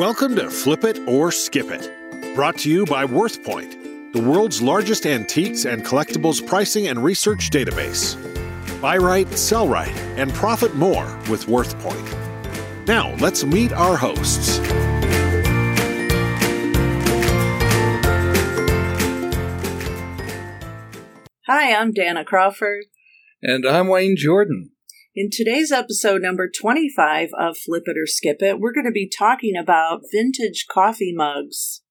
Welcome to Flip It or Skip It, brought to you by WorthPoint, the world's largest antiques and collectibles pricing and research database. Buy right, sell right, and profit more with WorthPoint. Now, let's meet our hosts. Hi, I'm Dana Crawford. And I'm Wayne Jordan. In today's episode number 25 of Flip It or Skip It, we're going to be talking about vintage coffee mugs.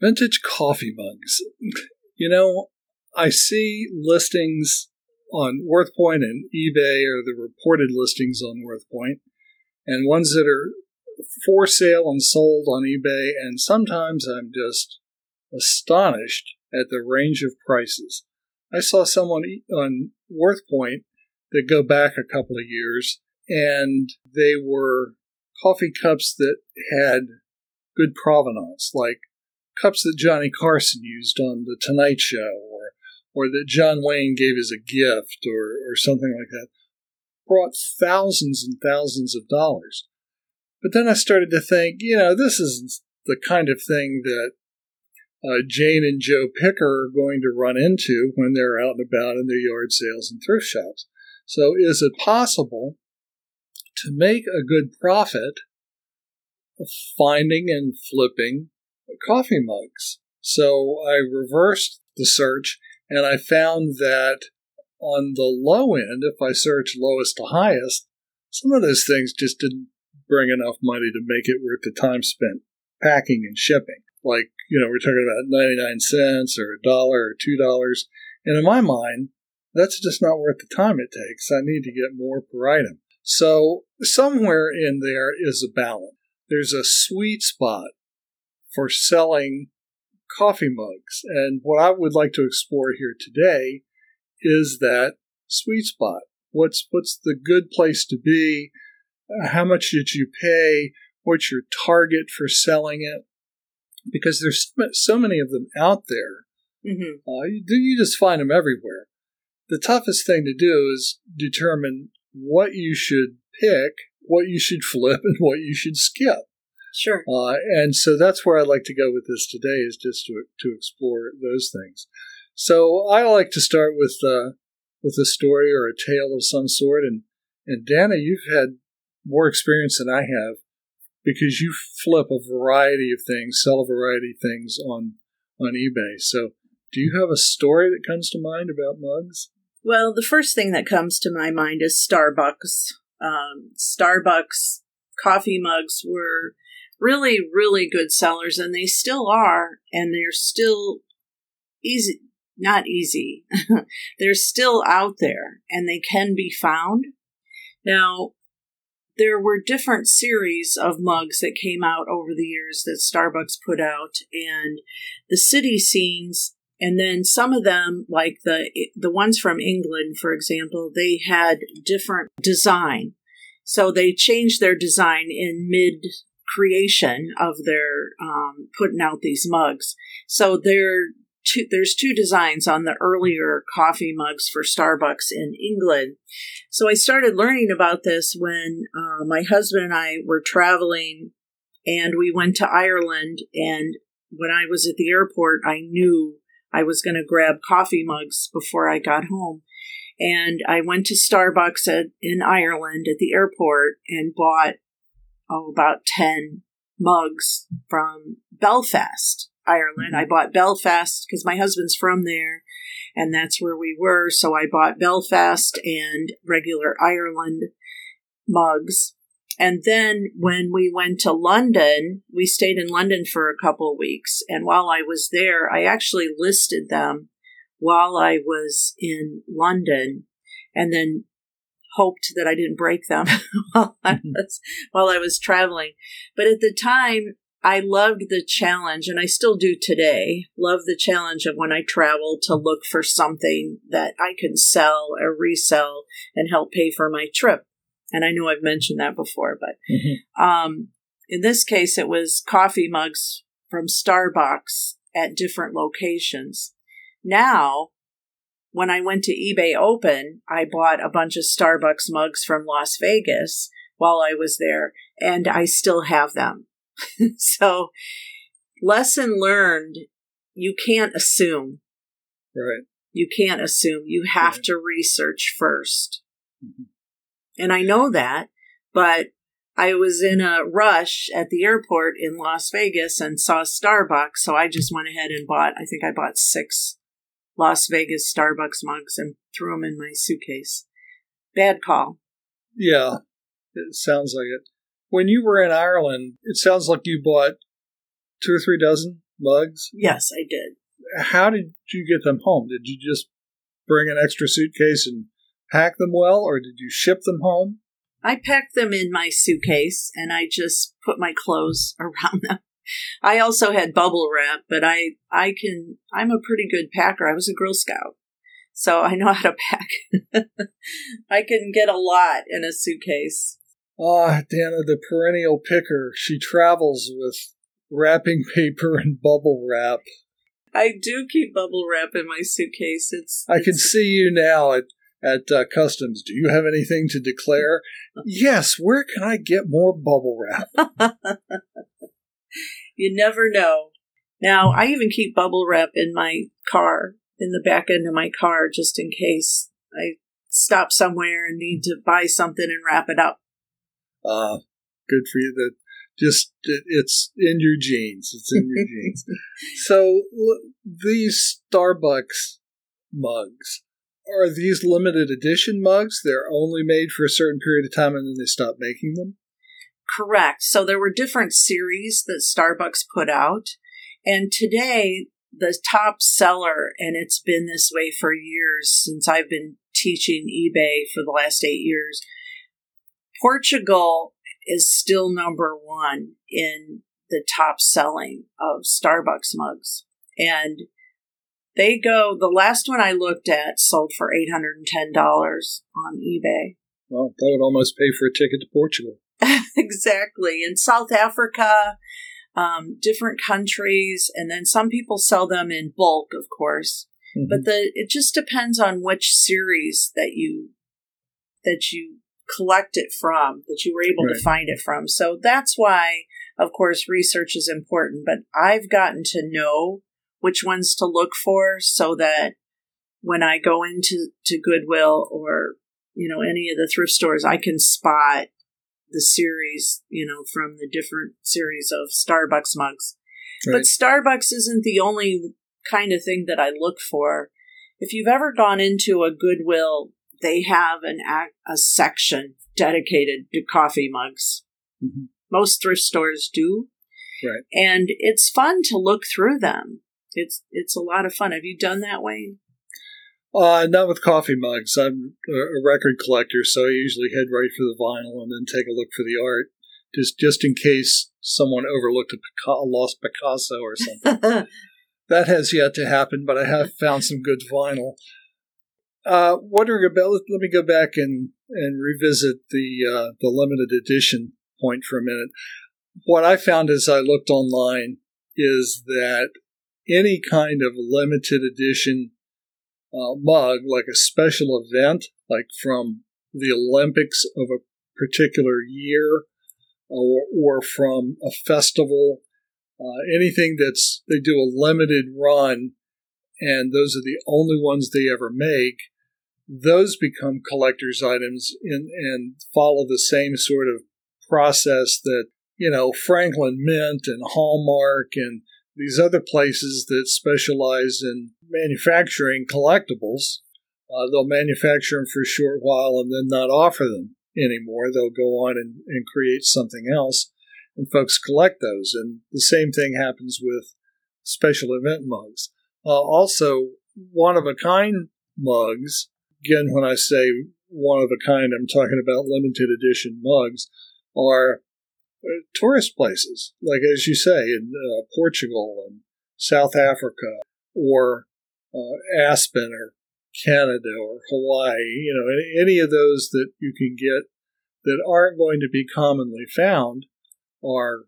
Vintage coffee mugs. You know, I see listings on WorthPoint and eBay, or the reported listings on WorthPoint, and ones that are for sale and sold on eBay, and sometimes I'm just astonished at the range of prices. I saw someone on WorthPoint that go back a couple of years, and they were coffee cups that had good provenance, like cups that Johnny Carson used on the Tonight Show, or or that John Wayne gave as a gift, or or something like that, brought thousands and thousands of dollars. But then I started to think, you know, this is the kind of thing that uh, Jane and Joe Picker are going to run into when they're out and about in their yard sales and thrift shops. So, is it possible to make a good profit of finding and flipping coffee mugs? So, I reversed the search and I found that on the low end, if I search lowest to highest, some of those things just didn't bring enough money to make it worth the time spent packing and shipping. Like, you know, we're talking about 99 cents or a dollar or two dollars. And in my mind, that's just not worth the time it takes. I need to get more per item. So somewhere in there is a balance. There's a sweet spot for selling coffee mugs. And what I would like to explore here today is that sweet spot. What's what's the good place to be? How much did you pay? What's your target for selling it? Because there's so many of them out there. Mm-hmm. Uh, you, you just find them everywhere the toughest thing to do is determine what you should pick, what you should flip, and what you should skip. Sure. Uh, and so that's where I'd like to go with this today is just to, to explore those things. So I like to start with uh, with a story or a tale of some sort. And, and Dana, you've had more experience than I have because you flip a variety of things, sell a variety of things on on eBay. So do you have a story that comes to mind about mugs? Well, the first thing that comes to my mind is Starbucks. Um, Starbucks coffee mugs were really, really good sellers, and they still are, and they're still easy. Not easy. they're still out there, and they can be found. Now, there were different series of mugs that came out over the years that Starbucks put out, and the city scenes and then some of them like the the ones from England for example they had different design. So they changed their design in mid creation of their um, putting out these mugs. So there there's two designs on the earlier coffee mugs for Starbucks in England. So I started learning about this when uh, my husband and I were traveling and we went to Ireland. And when I was at the airport I knew I was going to grab coffee mugs before I got home. And I went to Starbucks at, in Ireland at the airport and bought, oh, about 10 mugs from Belfast, Ireland. Mm-hmm. I bought Belfast because my husband's from there and that's where we were. So I bought Belfast and regular Ireland mugs. And then when we went to London, we stayed in London for a couple of weeks. And while I was there, I actually listed them while I was in London and then hoped that I didn't break them while I mm-hmm. was while I was traveling. But at the time, I loved the challenge, and I still do today. Love the challenge of when I travel to look for something that I can sell or resell and help pay for my trip. And I know I've mentioned that before, but mm-hmm. um, in this case, it was coffee mugs from Starbucks at different locations. Now, when I went to eBay Open, I bought a bunch of Starbucks mugs from Las Vegas while I was there, and I still have them. so, lesson learned you can't assume. Right. You can't assume. You have right. to research 1st mm-hmm. And I know that, but I was in a rush at the airport in Las Vegas and saw Starbucks, so I just went ahead and bought, I think I bought six Las Vegas Starbucks mugs and threw them in my suitcase. Bad call. Yeah, it sounds like it. When you were in Ireland, it sounds like you bought two or three dozen mugs. Yes, I did. How did you get them home? Did you just bring an extra suitcase and pack them well, or did you ship them home? I packed them in my suitcase and I just put my clothes around them. I also had bubble wrap, but I I can I'm a pretty good packer. I was a Girl Scout. So I know how to pack. I can get a lot in a suitcase. Ah, Dana, the perennial picker. She travels with wrapping paper and bubble wrap. I do keep bubble wrap in my suitcase. It's. I can see you now at at uh, customs. Do you have anything to declare? yes. Where can I get more bubble wrap? you never know. Now I even keep bubble wrap in my car, in the back end of my car, just in case I stop somewhere and need to buy something and wrap it up. Uh, good for you. That just it, it's in your genes. It's in your genes. So these Starbucks mugs are these limited edition mugs? They're only made for a certain period of time and then they stop making them. Correct. So there were different series that Starbucks put out, and today the top seller, and it's been this way for years since I've been teaching eBay for the last eight years. Portugal is still number one in the top selling of Starbucks mugs. And they go, the last one I looked at sold for $810 on eBay. Well, that would almost pay for a ticket to Portugal. exactly. In South Africa, um, different countries, and then some people sell them in bulk, of course. Mm-hmm. But the it just depends on which series that you that you collect it from, that you were able right. to find it from. So that's why, of course, research is important. But I've gotten to know which ones to look for so that when I go into to Goodwill or you know any of the thrift stores, I can spot the series, you know, from the different series of Starbucks mugs. Right. But Starbucks isn't the only kind of thing that I look for. If you've ever gone into a Goodwill, they have an a section dedicated to coffee mugs. Mm-hmm. Most thrift stores do. Right. And it's fun to look through them. It's it's a lot of fun. Have you done that, Wayne? Uh, not with coffee mugs. I'm a record collector, so I usually head right for the vinyl and then take a look for the art, just just in case someone overlooked a, Pica- a lost Picasso or something. that has yet to happen, but I have found some good vinyl. Uh, wondering about, let, let me go back and, and revisit the uh, the limited edition point for a minute. What I found as I looked online is that any kind of limited edition uh, mug, like a special event, like from the Olympics of a particular year, or, or from a festival, uh, anything that's they do a limited run, and those are the only ones they ever make. Those become collector's items in, and follow the same sort of process that you know Franklin Mint and Hallmark and these other places that specialize in manufacturing collectibles, uh, they'll manufacture them for a short while and then not offer them anymore. They'll go on and, and create something else, and folks collect those. And the same thing happens with special event mugs. Uh, also, one of a kind mugs, again, when I say one of a kind, I'm talking about limited edition mugs, are tourist places, like as you say, in uh, Portugal and South Africa, or uh, Aspen, or Canada, or Hawaii. You know, any, any of those that you can get that aren't going to be commonly found are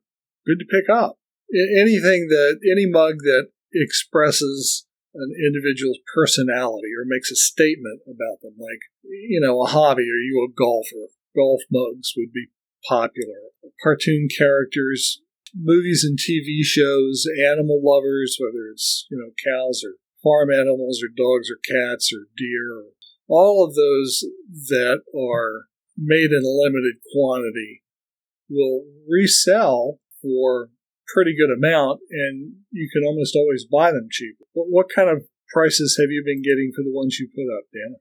good to pick up. Anything that any mug that expresses an individual's personality or makes a statement about them, like you know, a hobby. Are you a golfer? Golf mugs would be popular. Cartoon characters, movies and TV shows, animal lovers, whether it's, you know, cows or farm animals or dogs or cats or deer, or all of those that are made in a limited quantity will resell for pretty good amount and you can almost always buy them cheap. But what kind of prices have you been getting for the ones you put up, Dana?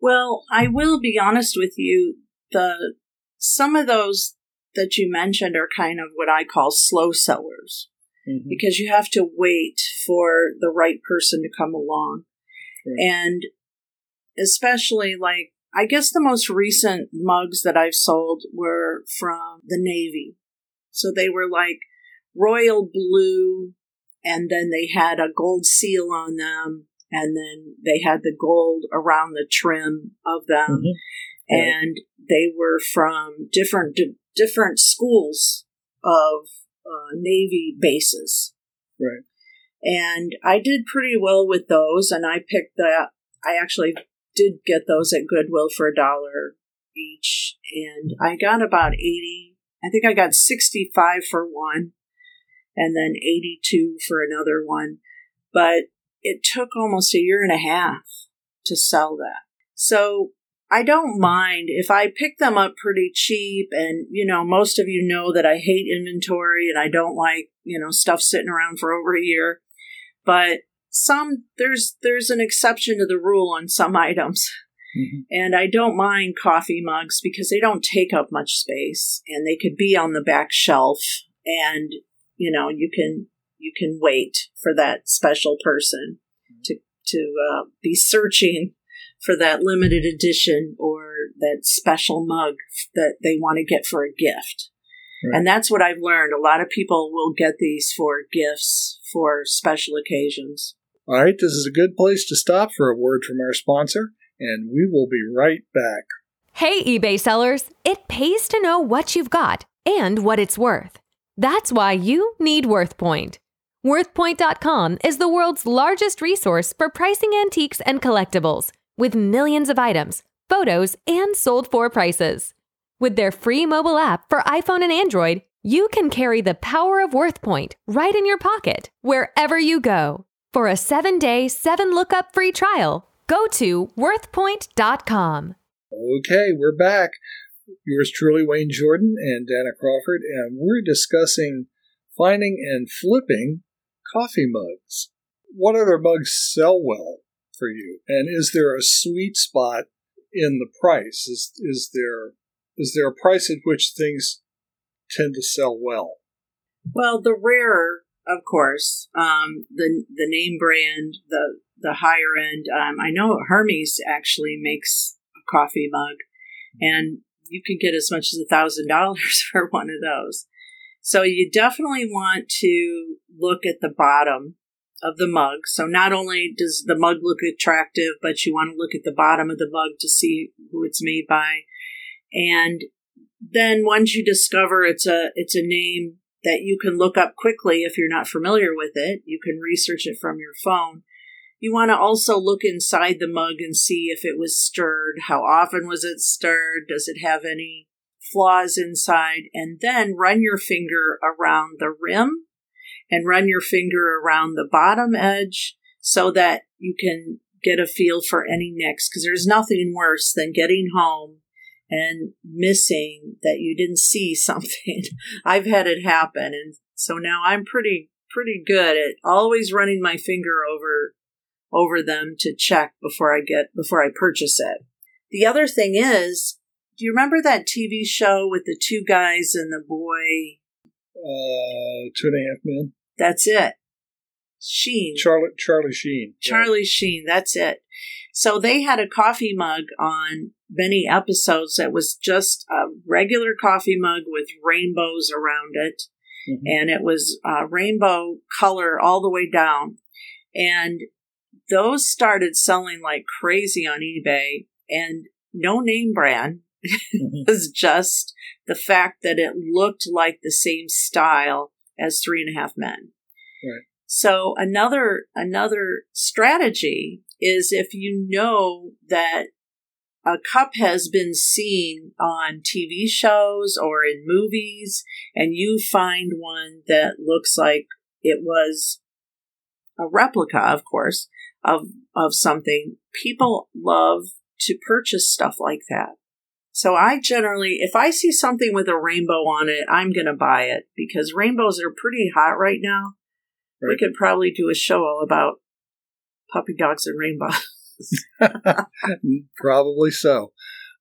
Well, I will be honest with you. The some of those that you mentioned are kind of what I call slow sellers mm-hmm. because you have to wait for the right person to come along. Right. And especially like I guess the most recent mugs that I've sold were from the Navy. So they were like royal blue, and then they had a gold seal on them, and then they had the gold around the trim of them. Mm-hmm. And they were from different different schools of uh, Navy bases. Right. And I did pretty well with those, and I picked that. I actually did get those at Goodwill for a dollar each, and I got about 80. I think I got 65 for one, and then 82 for another one. But it took almost a year and a half to sell that. So I don't mind if I pick them up pretty cheap. And, you know, most of you know that I hate inventory and I don't like, you know, stuff sitting around for over a year. But some, there's, there's an exception to the rule on some items. Mm-hmm. And I don't mind coffee mugs because they don't take up much space and they could be on the back shelf and, you know, you can, you can wait for that special person to, to uh, be searching for that limited edition or that special mug that they want to get for a gift. Right. And that's what I've learned. A lot of people will get these for gifts for special occasions. All right, this is a good place to stop for a word from our sponsor, and we will be right back. Hey, eBay sellers, it pays to know what you've got and what it's worth. That's why you need WorthPoint. WorthPoint.com is the world's largest resource for pricing antiques and collectibles with millions of items, photos, and sold for prices. With their free mobile app for iPhone and Android, you can carry the power of WorthPoint right in your pocket wherever you go. For a seven day, seven lookup free trial, go to worthpoint.com. Okay, we're back. Yours truly, Wayne Jordan and Dana Crawford, and we're discussing finding and flipping coffee mugs. What other mugs sell well? For you? And is there a sweet spot in the price? Is is there is there a price at which things tend to sell well? Well, the rarer, of course, um, the the name brand, the the higher end. Um, I know Hermes actually makes a coffee mug, and you can get as much as a thousand dollars for one of those. So you definitely want to look at the bottom of the mug. So not only does the mug look attractive, but you want to look at the bottom of the mug to see who it's made by. And then once you discover it's a it's a name that you can look up quickly if you're not familiar with it, you can research it from your phone. You want to also look inside the mug and see if it was stirred, how often was it stirred, does it have any flaws inside, and then run your finger around the rim and run your finger around the bottom edge so that you can get a feel for any nicks because there's nothing worse than getting home and missing that you didn't see something. I've had it happen and so now I'm pretty pretty good at always running my finger over over them to check before I get before I purchase it. The other thing is, do you remember that TV show with the two guys and the boy? Uh, two and a half men. That's it. Sheen. Charlie Charlie Sheen. Charlie. Sheen, that's it. So they had a coffee mug on many episodes that was just a regular coffee mug with rainbows around it. Mm-hmm. And it was a rainbow color all the way down. And those started selling like crazy on eBay and no name brand. mm-hmm. was just the fact that it looked like the same style as Three and a Half Men. Right. So another another strategy is if you know that a cup has been seen on TV shows or in movies, and you find one that looks like it was a replica, of course, of of something, people love to purchase stuff like that. So I generally, if I see something with a rainbow on it, I'm going to buy it because rainbows are pretty hot right now. Right. We could probably do a show all about puppy dogs and rainbows. probably so.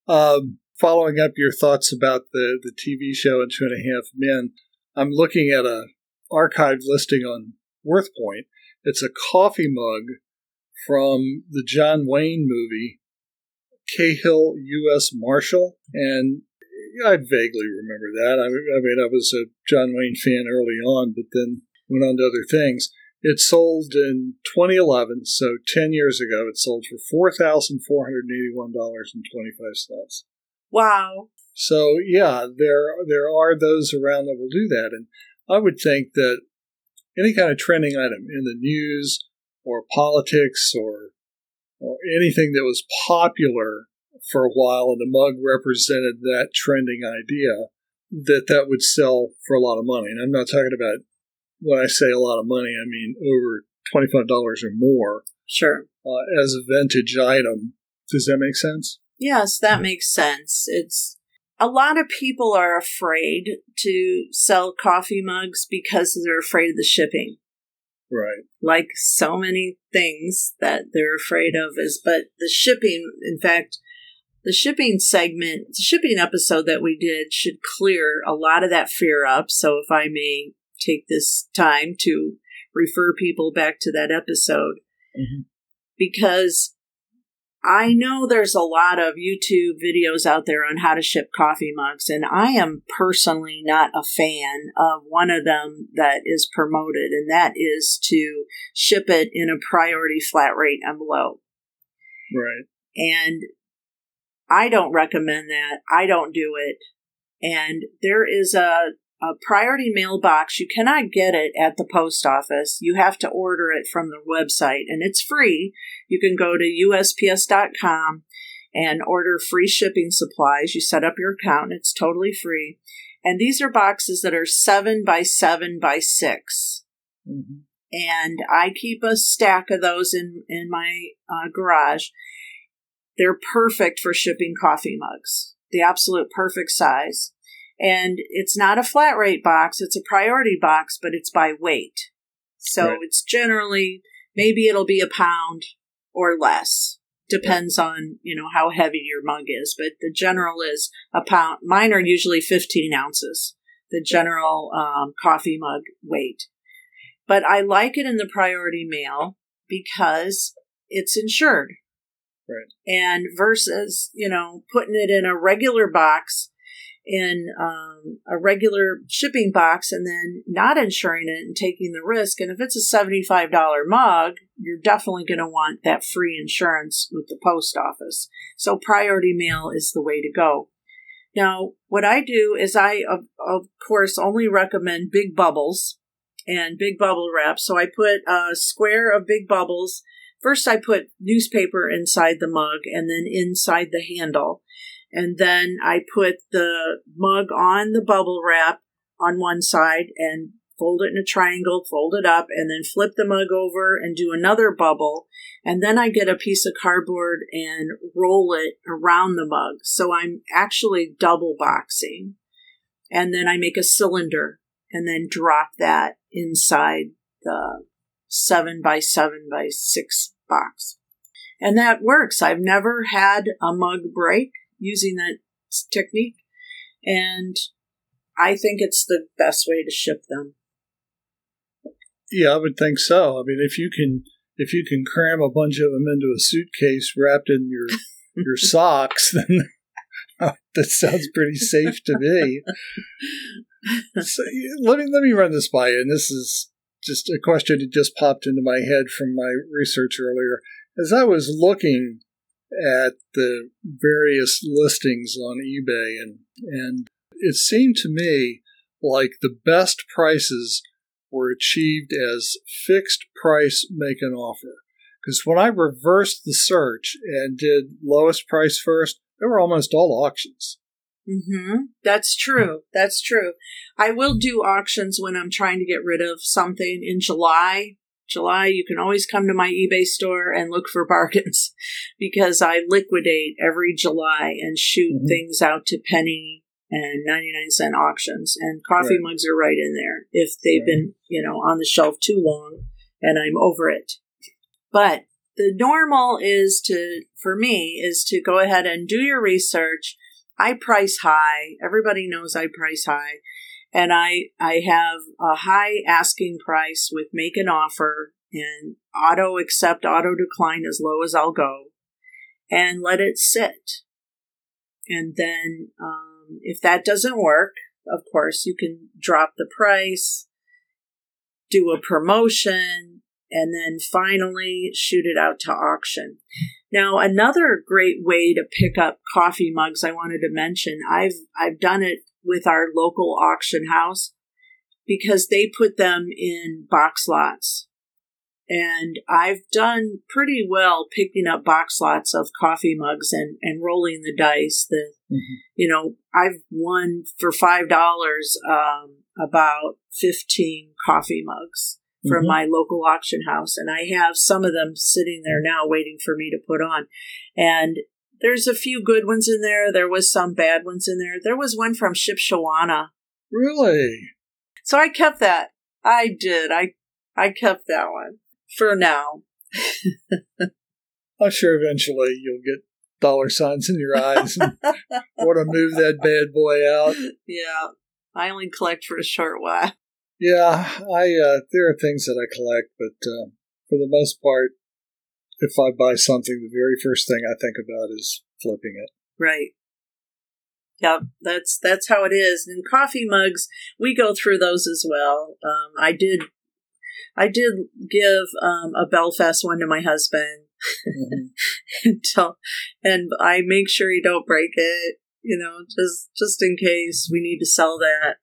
Um, following up your thoughts about the, the TV show and Two and a Half Men, I'm looking at a archived listing on WorthPoint. It's a coffee mug from the John Wayne movie, Cahill U.S. Marshal. And I vaguely remember that. I, mean, I was a John Wayne fan early on, but then went on to other things. It sold in 2011, so 10 years ago, it sold for $4,481.25. Wow. So, yeah, there, there are those around that will do that. And I would think that any kind of trending item in the news or politics or, or anything that was popular for a while and the mug represented that trending idea, that that would sell for a lot of money. And I'm not talking about when I say a lot of money, I mean over $25 or more. Sure. Uh, as a vintage item. Does that make sense? Yes, that makes sense. It's a lot of people are afraid to sell coffee mugs because they're afraid of the shipping. Right. Like so many things that they're afraid of is but the shipping in fact the shipping segment the shipping episode that we did should clear a lot of that fear up so if I may take this time to refer people back to that episode mm-hmm. because I know there's a lot of YouTube videos out there on how to ship coffee mugs, and I am personally not a fan of one of them that is promoted, and that is to ship it in a priority flat rate envelope. Right. And I don't recommend that. I don't do it. And there is a a priority mailbox. You cannot get it at the post office. You have to order it from the website, and it's free. You can go to USPS.com and order free shipping supplies. You set up your account, it's totally free. And these are boxes that are seven by seven by 6 mm-hmm. And I keep a stack of those in, in my uh, garage. They're perfect for shipping coffee mugs, the absolute perfect size. And it's not a flat rate box, it's a priority box, but it's by weight. So right. it's generally, maybe it'll be a pound or less. Depends on, you know, how heavy your mug is, but the general is a pound. Mine are usually 15 ounces, the general um, coffee mug weight. But I like it in the priority mail because it's insured. Right. And versus, you know, putting it in a regular box in um, a regular shipping box and then not insuring it and taking the risk. And if it's a $75 mug, you're definitely going to want that free insurance with the post office. So priority mail is the way to go. Now, what I do is I, of, of course, only recommend big bubbles and big bubble wrap. So I put a square of big bubbles. First, I put newspaper inside the mug and then inside the handle. And then I put the mug on the bubble wrap on one side and fold it in a triangle, fold it up, and then flip the mug over and do another bubble. And then I get a piece of cardboard and roll it around the mug. So I'm actually double boxing. And then I make a cylinder and then drop that inside the seven by seven by six box. And that works. I've never had a mug break using that technique. And I think it's the best way to ship them. Yeah, I would think so. I mean, if you can if you can cram a bunch of them into a suitcase wrapped in your your socks, then that sounds pretty safe to me. so, let me let me run this by you, and this is just a question that just popped into my head from my research earlier. As I was looking at the various listings on eBay, and and it seemed to me like the best prices were achieved as fixed price make an offer. Because when I reversed the search and did lowest price first, they were almost all auctions. Mm-hmm. That's true. That's true. I will do auctions when I'm trying to get rid of something in July. July, you can always come to my eBay store and look for bargains because I liquidate every July and shoot mm-hmm. things out to penny and 99 cent auctions. And coffee right. mugs are right in there if they've right. been, you know, on the shelf too long and I'm over it. But the normal is to, for me, is to go ahead and do your research. I price high. Everybody knows I price high. And I, I have a high asking price with make an offer and auto accept, auto decline as low as I'll go and let it sit. And then, um, if that doesn't work, of course, you can drop the price, do a promotion, and then finally shoot it out to auction. Now, another great way to pick up coffee mugs I wanted to mention, I've I've done it with our local auction house because they put them in box lots. And I've done pretty well picking up box lots of coffee mugs and, and rolling the dice. The, mm-hmm. you know, I've won for $5 um, about 15 coffee mugs from mm-hmm. my local auction house. And I have some of them sitting there now waiting for me to put on. And there's a few good ones in there. There was some bad ones in there. There was one from Shipshewana. Really? So I kept that. I did. I I kept that one for now. I'm sure eventually you'll get dollar signs in your eyes and want to move that bad boy out. Yeah. I only collect for a short while. Yeah, I uh, there are things that I collect, but uh, for the most part, if I buy something, the very first thing I think about is flipping it. Right. Yep, that's that's how it is. And coffee mugs, we go through those as well. Um, I did, I did give um, a Belfast one to my husband, mm-hmm. and I make sure he don't break it. You know, just just in case we need to sell that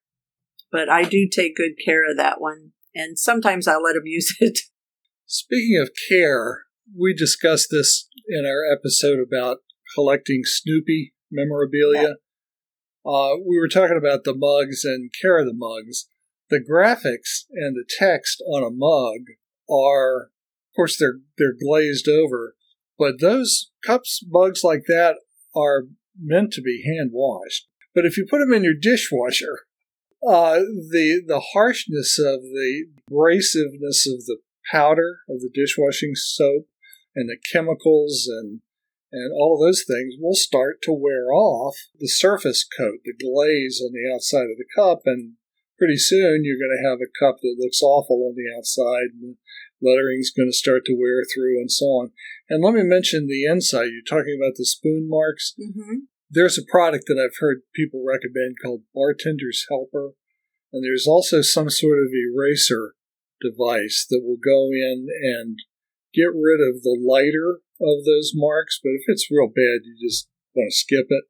but I do take good care of that one. And sometimes I let him use it. Speaking of care, we discussed this in our episode about collecting Snoopy memorabilia. Yeah. Uh, we were talking about the mugs and care of the mugs. The graphics and the text on a mug are, of course, they're they're glazed over, but those cups, mugs like that are meant to be hand washed. But if you put them in your dishwasher, uh, the the harshness of the abrasiveness of the powder of the dishwashing soap and the chemicals and and all of those things will start to wear off the surface coat, the glaze on the outside of the cup, and pretty soon you're going to have a cup that looks awful on the outside, and the lettering's going to start to wear through, and so on. And let me mention the inside. You're talking about the spoon marks. Mm-hmm. There's a product that I've heard people recommend called Bartender's Helper, and there's also some sort of eraser device that will go in and get rid of the lighter of those marks. But if it's real bad, you just want to skip it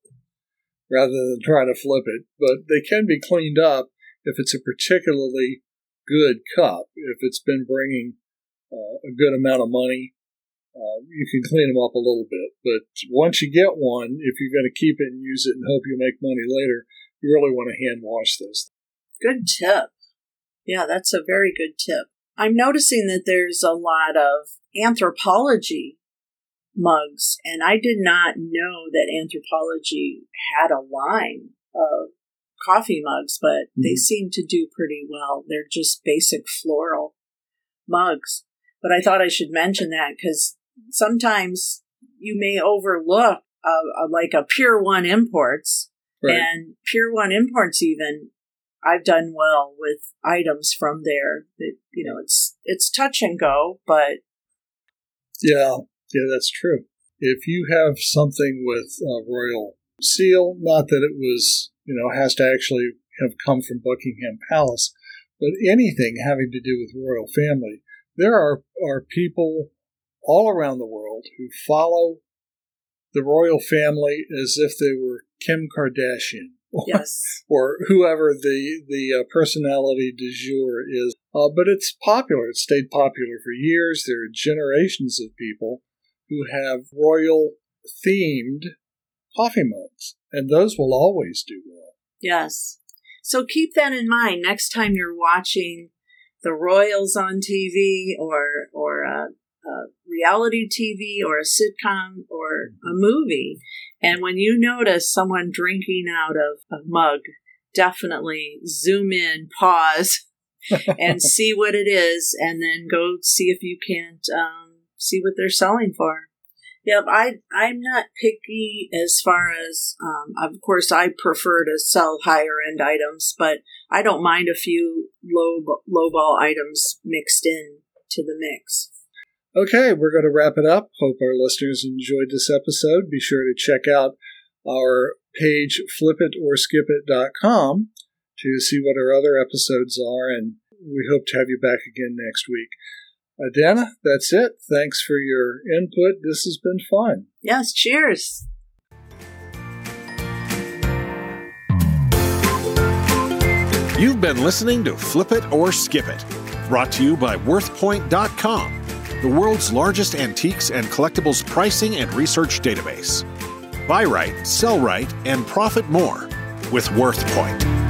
rather than try to flip it. But they can be cleaned up if it's a particularly good cup, if it's been bringing uh, a good amount of money uh, you can clean them up a little bit. But once you get one, if you're going to keep it and use it and hope you make money later, you really want to hand wash those. Good tip. Yeah, that's a very good tip. I'm noticing that there's a lot of Anthropologie mugs, and I did not know that Anthropologie had a line of coffee mugs, but mm-hmm. they seem to do pretty well. They're just basic floral mugs. But I thought I should mention that because sometimes you may overlook uh, like a Pier One Imports right. and Pier One Imports. Even I've done well with items from there. That you know, it's it's touch and go, but yeah, yeah, that's true. If you have something with a royal seal, not that it was you know has to actually have come from Buckingham Palace, but anything having to do with royal family, there are are people all around the world who follow the royal family as if they were Kim Kardashian Yes. or whoever the the uh, personality du jour is. Uh, but it's popular. It's stayed popular for years. There are generations of people who have royal themed coffee mugs, and those will always do well. Yes. So keep that in mind next time you're watching the Royals on TV or or a, a reality TV or a sitcom or a movie, and when you notice someone drinking out of a mug, definitely zoom in, pause, and see what it is, and then go see if you can't um, see what they're selling for. Yep, I I'm not picky as far as um, of course I prefer to sell higher end items, but I don't mind a few low low ball items mixed in to the mix. Okay, we're going to wrap it up. Hope our listeners enjoyed this episode. Be sure to check out our page flipitorskipit.com to see what our other episodes are, and we hope to have you back again next week. Uh, Dana, that's it. Thanks for your input. This has been fun. Yes, cheers. You've been listening to Flip It or Skip It, brought to you by WorthPoint.com, the world's largest antiques and collectibles pricing and research database. Buy right, sell right, and profit more with WorthPoint.